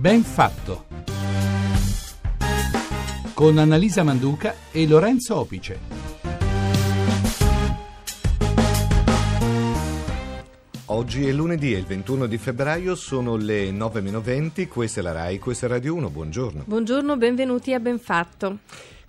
Ben fatto. Con Annalisa Manduca e Lorenzo Opice. Oggi è lunedì, è il 21 di febbraio, sono le 9.20, questa è la RAI, questa è Radio 1, buongiorno. Buongiorno, benvenuti a Benfatto.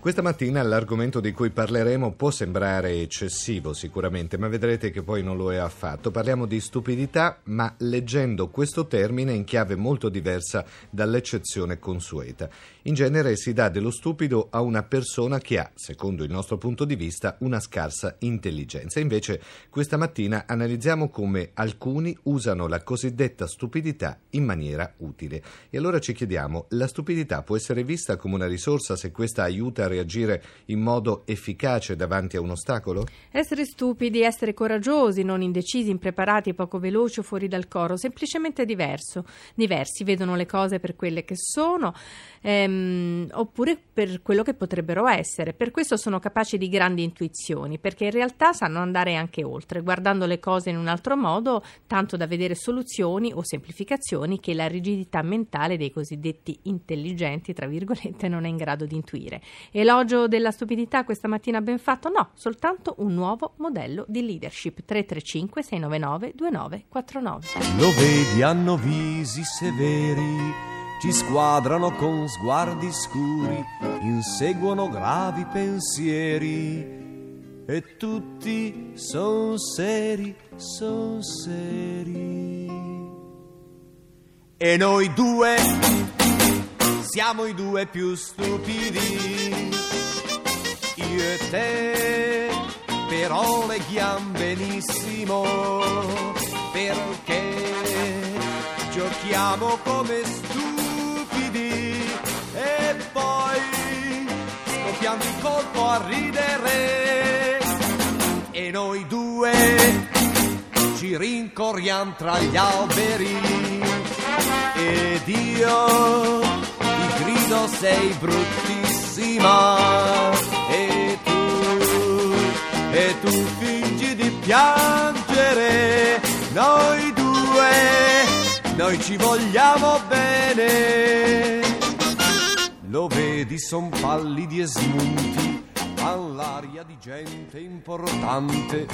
Questa mattina l'argomento di cui parleremo può sembrare eccessivo sicuramente, ma vedrete che poi non lo è affatto. Parliamo di stupidità, ma leggendo questo termine in chiave molto diversa dall'eccezione consueta. In genere si dà dello stupido a una persona che ha, secondo il nostro punto di vista, una scarsa intelligenza. Invece questa mattina analizziamo come alcuni usano la cosiddetta stupidità in maniera utile. E allora ci chiediamo, la stupidità può essere vista come una risorsa se questa aiuta a reagire in modo efficace davanti a un ostacolo? Essere stupidi, essere coraggiosi, non indecisi, impreparati, poco veloci o fuori dal coro, semplicemente diverso. Diversi vedono le cose per quelle che sono. Ehm, oppure per quello che potrebbero essere. Per questo sono capaci di grandi intuizioni, perché in realtà sanno andare anche oltre, guardando le cose in un altro modo, tanto da vedere soluzioni o semplificazioni che la rigidità mentale dei cosiddetti intelligenti, tra virgolette, non è in grado di intuire. Elogio della stupidità questa mattina ben fatto? No, soltanto un nuovo modello di leadership 335 699 2949. Lo vedi, hanno visi severi ci squadrano con sguardi scuri, inseguono gravi pensieri e tutti son seri, son seri. E noi due siamo i due più stupidi, e te, però leghiamo benissimo perché giochiamo come stupidi scoppiando in colpo a ridere e noi due ci rincorriamo tra gli alberi ed io ti grido sei bruttissima noi ci vogliamo bene lo vedi, son pallidi e smunti all'aria di gente importante.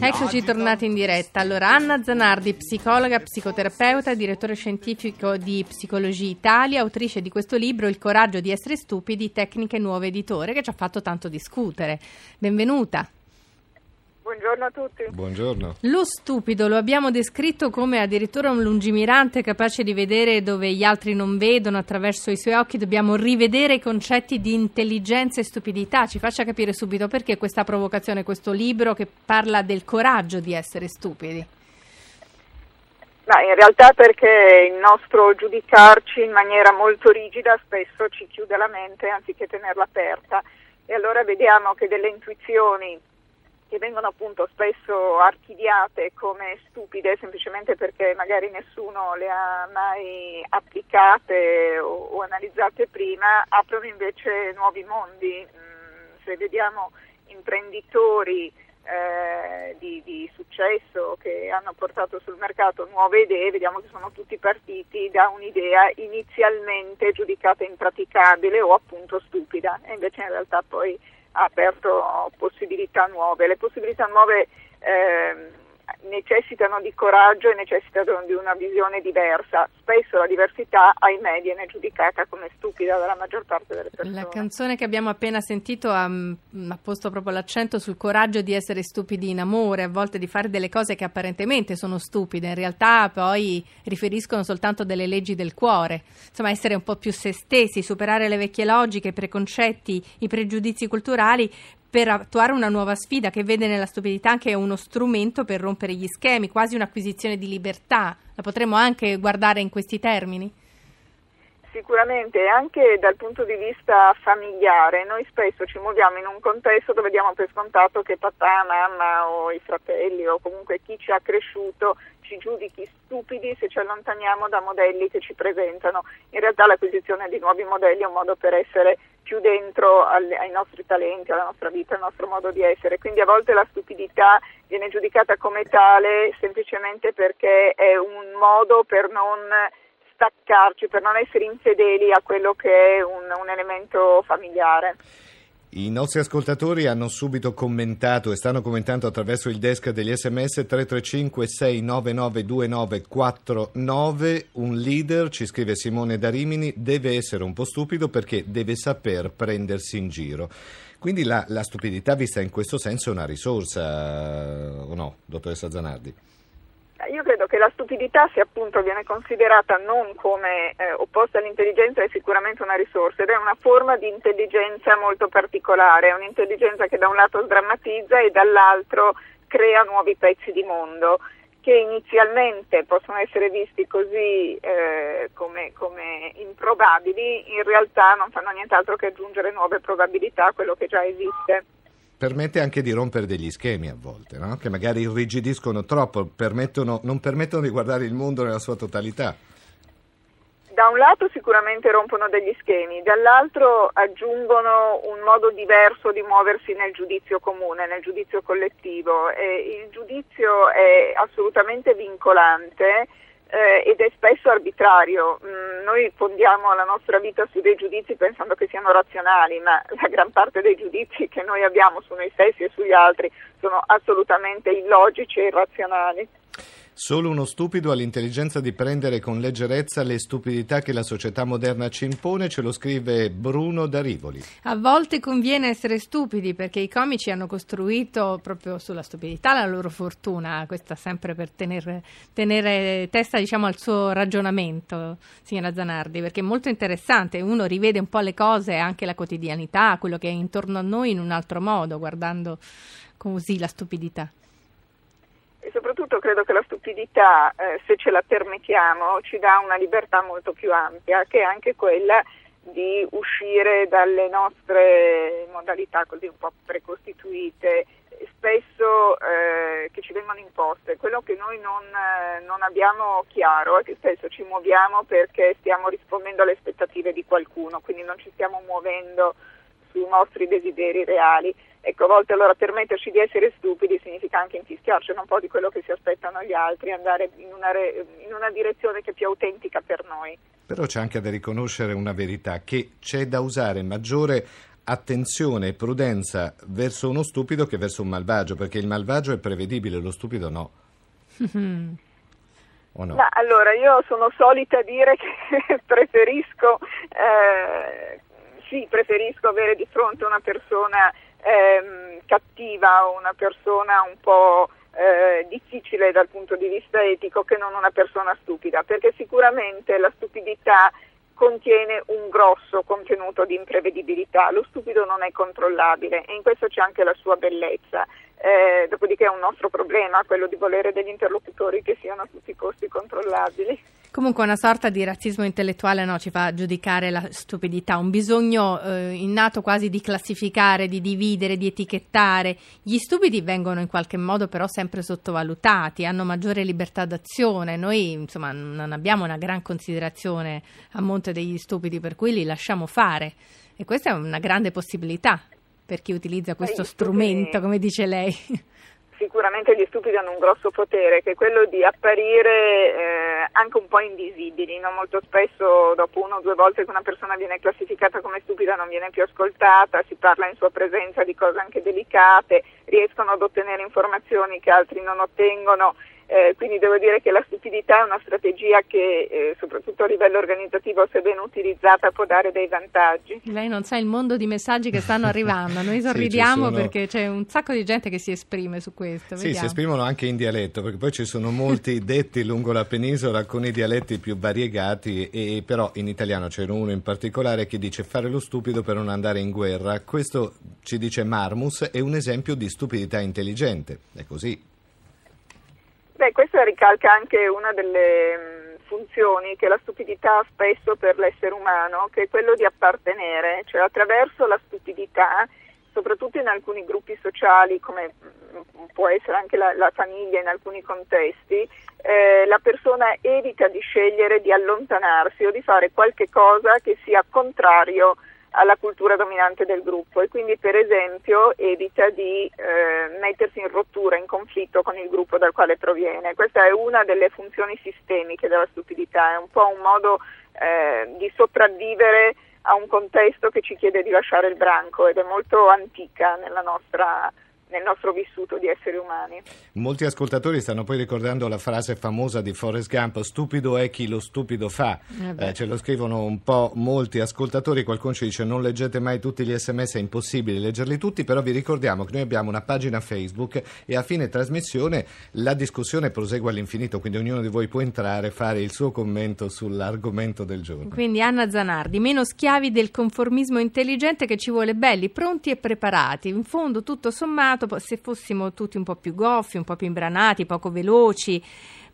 Eccoci tornati in diretta. Allora, Anna Zanardi, psicologa, psicoterapeuta, direttore scientifico di Psicologia Italia, autrice di questo libro Il coraggio di essere stupidi, tecniche nuove editore, che ci ha fatto tanto discutere. Benvenuta. Buongiorno a tutti. Buongiorno. Lo stupido lo abbiamo descritto come addirittura un lungimirante capace di vedere dove gli altri non vedono attraverso i suoi occhi. Dobbiamo rivedere i concetti di intelligenza e stupidità. Ci faccia capire subito perché questa provocazione, questo libro che parla del coraggio di essere stupidi. Ma in realtà perché il nostro giudicarci in maniera molto rigida spesso ci chiude la mente anziché tenerla aperta e allora vediamo che delle intuizioni che vengono appunto spesso archiviate come stupide semplicemente perché magari nessuno le ha mai applicate o, o analizzate prima, aprono invece nuovi mondi. Mm, se vediamo imprenditori eh, di, di, successo che hanno portato sul mercato nuove idee, vediamo che sono tutti partiti da un'idea inizialmente giudicata impraticabile o appunto stupida e invece in realtà poi ha aperto possibilità nuove. Le possibilità nuove eh, necessitano di coraggio e necessitano di una visione diversa. Spesso la diversità, ahimè, viene giudicata come stupida dalla maggior parte delle persone. La canzone che abbiamo appena sentito ha, mm, ha, posto proprio l'accento sul coraggio di essere stupidi in amore, a volte di fare delle cose che apparentemente sono stupide, in realtà poi riferiscono soltanto delle leggi del cuore. Insomma, essere un po' più se stessi, superare le vecchie logiche, i preconcetti, i pregiudizi culturali per attuare una nuova sfida che vede nella stupidità anche uno strumento per rompere gli schemi, quasi un'acquisizione di libertà. La potremmo anche guardare in questi termini? Sicuramente, anche dal punto di vista familiare, noi spesso ci muoviamo in un contesto dove diamo per scontato che papà, mamma o i fratelli o comunque chi ci ha cresciuto ci giudichi stupidi se ci allontaniamo da modelli che ci presentano. In realtà l'acquisizione di nuovi modelli è un modo per essere più dentro ai nostri talenti, alla nostra vita, al nostro modo di essere. Quindi a volte la stupidità viene giudicata come tale semplicemente perché è un modo per non staccarci, per non essere infedeli a quello che è un, un elemento familiare. I nostri ascoltatori hanno subito commentato e stanno commentando attraverso il desk degli sms 335 699 2949 un leader, ci scrive Simone da Rimini, deve essere un po' stupido perché deve saper prendersi in giro. Quindi la, la stupidità vista in questo senso è una risorsa o no, dottoressa Zanardi? Io credo che la stupidità, se appunto viene considerata non come eh, opposta all'intelligenza, è sicuramente una risorsa ed è una forma di intelligenza molto particolare, è un'intelligenza che da un lato sdrammatizza e dall'altro crea nuovi pezzi di mondo che inizialmente possono essere visti così eh, come, come, improbabili, in realtà non fanno nient'altro che aggiungere nuove probabilità a quello che già esiste permette anche di rompere degli schemi a volte, no? che magari irrigidiscono troppo, permettono, non permettono di guardare il mondo nella sua totalità. Da un lato sicuramente rompono degli schemi, dall'altro aggiungono un modo diverso di muoversi nel giudizio comune, nel giudizio collettivo. E il giudizio è assolutamente vincolante eh, ed è spesso arbitrario. Mm, noi fondiamo la nostra vita su dei giudizi pensando che siano razionali, ma la gran parte dei giudizi che noi abbiamo su noi stessi e sugli altri sono assolutamente illogici e irrazionali. Solo uno stupido ha l'intelligenza di prendere con leggerezza le stupidità che la società moderna ci impone, ce lo scrive Bruno da Rivoli. A volte conviene essere stupidi perché i comici hanno costruito proprio sulla stupidità la loro fortuna, questa sempre per tenere, tenere testa diciamo, al suo ragionamento, signora Zanardi, perché è molto interessante, uno rivede un po' le cose, anche la quotidianità, quello che è intorno a noi in un altro modo, guardando così la stupidità soprattutto credo che la stupidità, eh, se ce la permettiamo, ci dà una libertà molto più ampia, che è anche quella di uscire dalle nostre modalità così un po' precostituite, spesso eh, che ci vengono imposte. Quello che noi non, eh, non abbiamo chiaro è che spesso ci muoviamo perché stiamo rispondendo alle aspettative di qualcuno, quindi non ci stiamo muovendo sui nostri desideri reali. Ecco, a volte allora permetterci di essere stupidi significa anche infischiarci un po' di quello che si aspettano gli altri, andare in una, re, in una direzione che è più autentica per noi. Però c'è anche da riconoscere una verità, che c'è da usare maggiore attenzione e prudenza verso uno stupido che verso un malvagio, perché il malvagio è prevedibile, lo stupido no. o no? Ma allora io sono solita dire che preferisco, eh, sì, preferisco avere di fronte una persona ehm, cattiva o una persona un po' eh, difficile dal punto di vista etico che non una persona stupida, perché sicuramente la stupidità contiene un grosso contenuto di imprevedibilità, lo stupido non è controllabile e in questo c'è anche la sua bellezza. Eh, dopodiché è un nostro problema quello di volere degli interlocutori che siano a tutti i costi controllabili. Comunque una sorta di razzismo intellettuale no, ci fa giudicare la stupidità, un bisogno eh, innato quasi di classificare, di dividere, di etichettare. Gli stupidi vengono in qualche modo però sempre sottovalutati, hanno maggiore libertà d'azione, noi insomma non abbiamo una gran considerazione a monte degli stupidi per cui li lasciamo fare e questa è una grande possibilità per chi utilizza questo strumento, come dice lei. Sicuramente gli stupidi hanno un grosso potere, che è quello di apparire eh, anche un po' invisibili. No? Molto spesso, dopo una o due volte che una persona viene classificata come stupida, non viene più ascoltata, si parla in sua presenza di cose anche delicate, riescono ad ottenere informazioni che altri non ottengono eh, quindi devo dire che la stupidità è una strategia che eh, soprattutto a livello organizzativo se ben utilizzata può dare dei vantaggi. Lei non sa il mondo di messaggi che stanno arrivando, noi sorridiamo sì, sono... perché c'è un sacco di gente che si esprime su questo. Sì, si esprimono anche in dialetto perché poi ci sono molti detti lungo la penisola con i dialetti più variegati e però in italiano c'è uno in particolare che dice fare lo stupido per non andare in guerra. Questo ci dice Marmus è un esempio di stupidità intelligente, è così. Beh, questa ricalca anche una delle mh, funzioni che la stupidità ha spesso per l'essere umano, che è quello di appartenere, cioè attraverso la stupidità, soprattutto in alcuni gruppi sociali, come mh, può essere anche la, la, famiglia in alcuni contesti, eh, la persona evita di scegliere di allontanarsi o di fare qualche cosa che sia contrario alla cultura dominante del gruppo e quindi per esempio evita di eh, mettersi in rottura, in conflitto con il gruppo dal quale proviene. Questa è una delle funzioni sistemiche della stupidità, è un po' un modo eh, di sopravvivere a un contesto che ci chiede di lasciare il branco ed è molto antica nella nostra nel nostro vissuto di esseri umani. Molti ascoltatori stanno poi ricordando la frase famosa di Forrest Gump, stupido è chi lo stupido fa, eh, eh ce lo scrivono un po' molti ascoltatori, qualcuno ci dice non leggete mai tutti gli sms, è impossibile leggerli tutti, però vi ricordiamo che noi abbiamo una pagina Facebook e a fine trasmissione la discussione prosegue all'infinito, quindi ognuno di voi può entrare e fare il suo commento sull'argomento del giorno. Quindi Anna Zanardi, meno schiavi del conformismo intelligente che ci vuole belli, pronti e preparati, in fondo tutto sommato se fossimo tutti un po' più goffi, un po' più imbranati, poco veloci,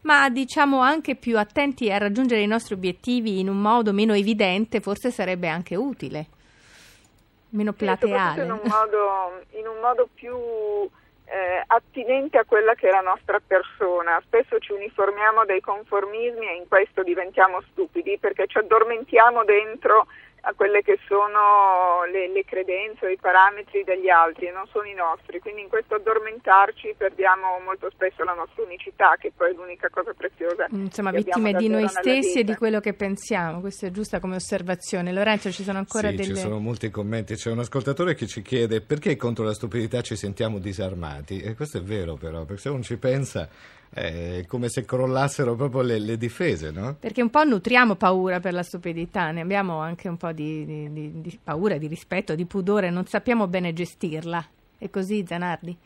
ma diciamo anche più attenti a raggiungere i nostri obiettivi in un modo meno evidente, forse sarebbe anche utile, meno plateale. Sì, in, un modo, in un modo più eh, attinente a quella che è la nostra persona. Spesso ci uniformiamo dei conformismi e in questo diventiamo stupidi perché ci addormentiamo dentro a quelle che sono le, le credenze o i parametri degli altri e non sono i nostri, quindi in questo addormentarci perdiamo molto spesso la nostra unicità che poi è l'unica cosa preziosa. Insomma, vittime di noi stessi e di quello che pensiamo, questa è giusta come osservazione. Lorenzo, ci sono ancora sì, delle... ci sono molti commenti, c'è un ascoltatore che ci chiede perché contro la stupidità ci sentiamo disarmati e questo è vero però, perché se uno ci pensa è come se crollassero proprio le, le, difese, no? Perché un po' nutriamo paura per la stupidità, ne abbiamo anche un po' di, di, di, di paura, di rispetto, di pudore, non sappiamo bene gestirla. È così, Zanardi?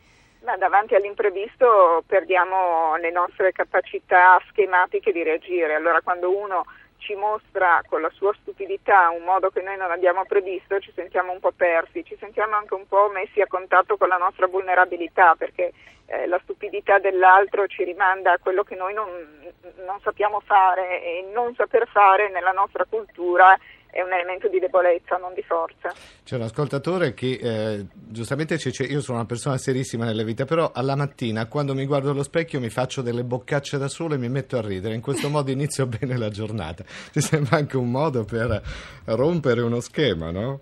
Ma davanti all'imprevisto perdiamo le nostre capacità schematiche di reagire. Allora quando uno ci mostra con la sua stupidità un modo che noi non abbiamo previsto, ci sentiamo un po' persi, ci sentiamo anche un po' messi a contatto con la nostra vulnerabilità, perché eh, la stupidità dell'altro ci rimanda a quello che noi non, non sappiamo fare e non saper fare nella nostra cultura è un elemento di debolezza, non di forza. C'è un ascoltatore che eh, giustamente dice: Io sono una persona serissima nella vita, però alla mattina quando mi guardo allo specchio mi faccio delle boccacce da solo e mi metto a ridere. In questo modo inizio bene la giornata. Ci sembra anche un modo per rompere uno schema, no?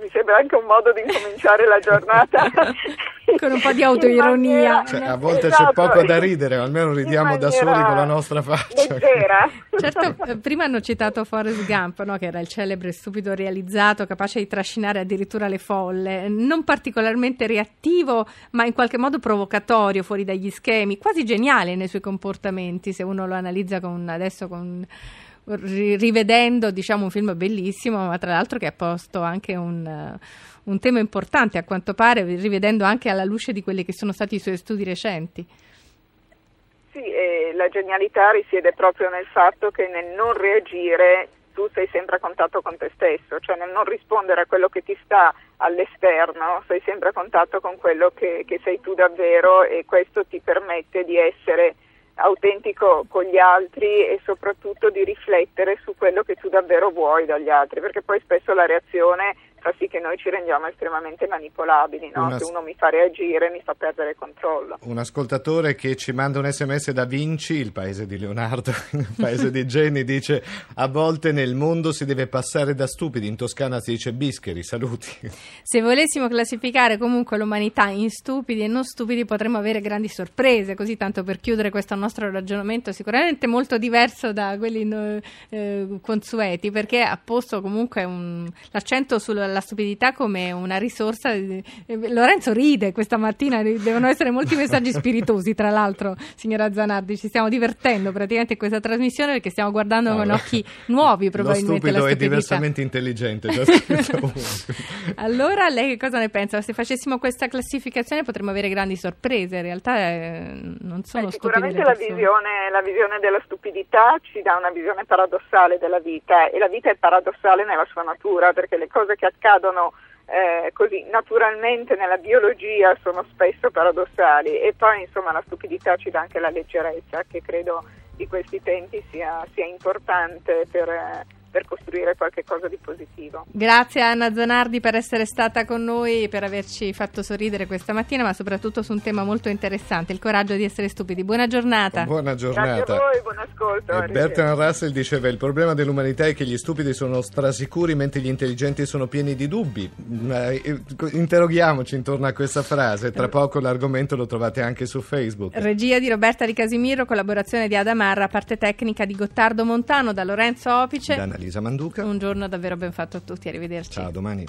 Mi sembra anche un modo di incominciare la giornata con un po' di autoironia. Cioè, a volte esatto. c'è poco da ridere, almeno ridiamo da soli con la nostra faccia. certo, eh, prima hanno citato Forrest Gump, no? che era il celebre stupido realizzato, capace di trascinare addirittura le folle, non particolarmente reattivo, ma in qualche modo provocatorio, fuori dagli schemi, quasi geniale nei suoi comportamenti, se uno lo analizza con, adesso con rivedendo diciamo un film bellissimo ma tra l'altro che ha posto anche un, un tema importante a quanto pare rivedendo anche alla luce di quelli che sono stati i suoi studi recenti. Sì, e la genialità risiede proprio nel fatto che nel non reagire tu sei sempre a contatto con te stesso, cioè nel non rispondere a quello che ti sta all'esterno, sei sempre a contatto con quello che, che sei tu davvero e questo ti permette di essere autentico con gli altri e soprattutto di riflettere su quello che tu davvero vuoi dagli altri, perché poi spesso la reazione fa sì che noi ci rendiamo estremamente manipolabili, no? Una... se uno mi fa reagire mi fa perdere il controllo. Un ascoltatore che ci manda un sms da Vinci, il paese di Leonardo, il paese di Jenny, dice a volte nel mondo si deve passare da stupidi, in Toscana si dice bischeri, saluti. Se volessimo classificare comunque l'umanità in stupidi e non stupidi potremmo avere grandi sorprese, così tanto per chiudere questo nostro ragionamento sicuramente molto diverso da quelli no, eh, consueti, perché ha posto comunque un, l'accento sulla la stupidità come una risorsa. Lorenzo ride questa mattina, devono essere molti messaggi spiritosi, tra l'altro, signora Zanardi. Ci stiamo divertendo praticamente in questa trasmissione perché stiamo guardando no, con occhi nuovi probabilmente. Lo stupido è diversamente intelligente. allora, lei che cosa ne pensa? Se facessimo questa classificazione potremmo avere grandi sorprese. In realtà eh, non sono Beh, Sicuramente la visione, la visione della stupidità ci dà una visione paradossale della vita e la vita è paradossale nella sua natura perché le cose che accadono accadono eh, così naturalmente nella biologia sono spesso paradossali. E poi insomma la stupidità ci dà anche la leggerezza che credo di questi tempi sia, sia importante per, per costruire qualche cosa di positivo. Grazie a Anna Zanardi per essere stata con noi, per averci fatto sorridere questa mattina, ma soprattutto su un tema molto interessante, il coraggio di essere stupidi. Buona giornata. Buona Grazie giornata. a voi, buon ascolto. E. Bertrand Russell diceva il problema dell'umanità è che gli stupidi sono strasicuri mentre gli intelligenti sono pieni di dubbi. Eh, Interroghiamoci intorno a questa frase, tra poco l'argomento lo trovate anche su Facebook. Regia di Roberta Di Casimiro, collaborazione di Adamarra, parte tecnica di Gottardo Montano, da Lorenzo Opice. Da Annalisa Manduca. Un giorno davvero ben fatto a tutti, arrivederci. Ciao, a domani.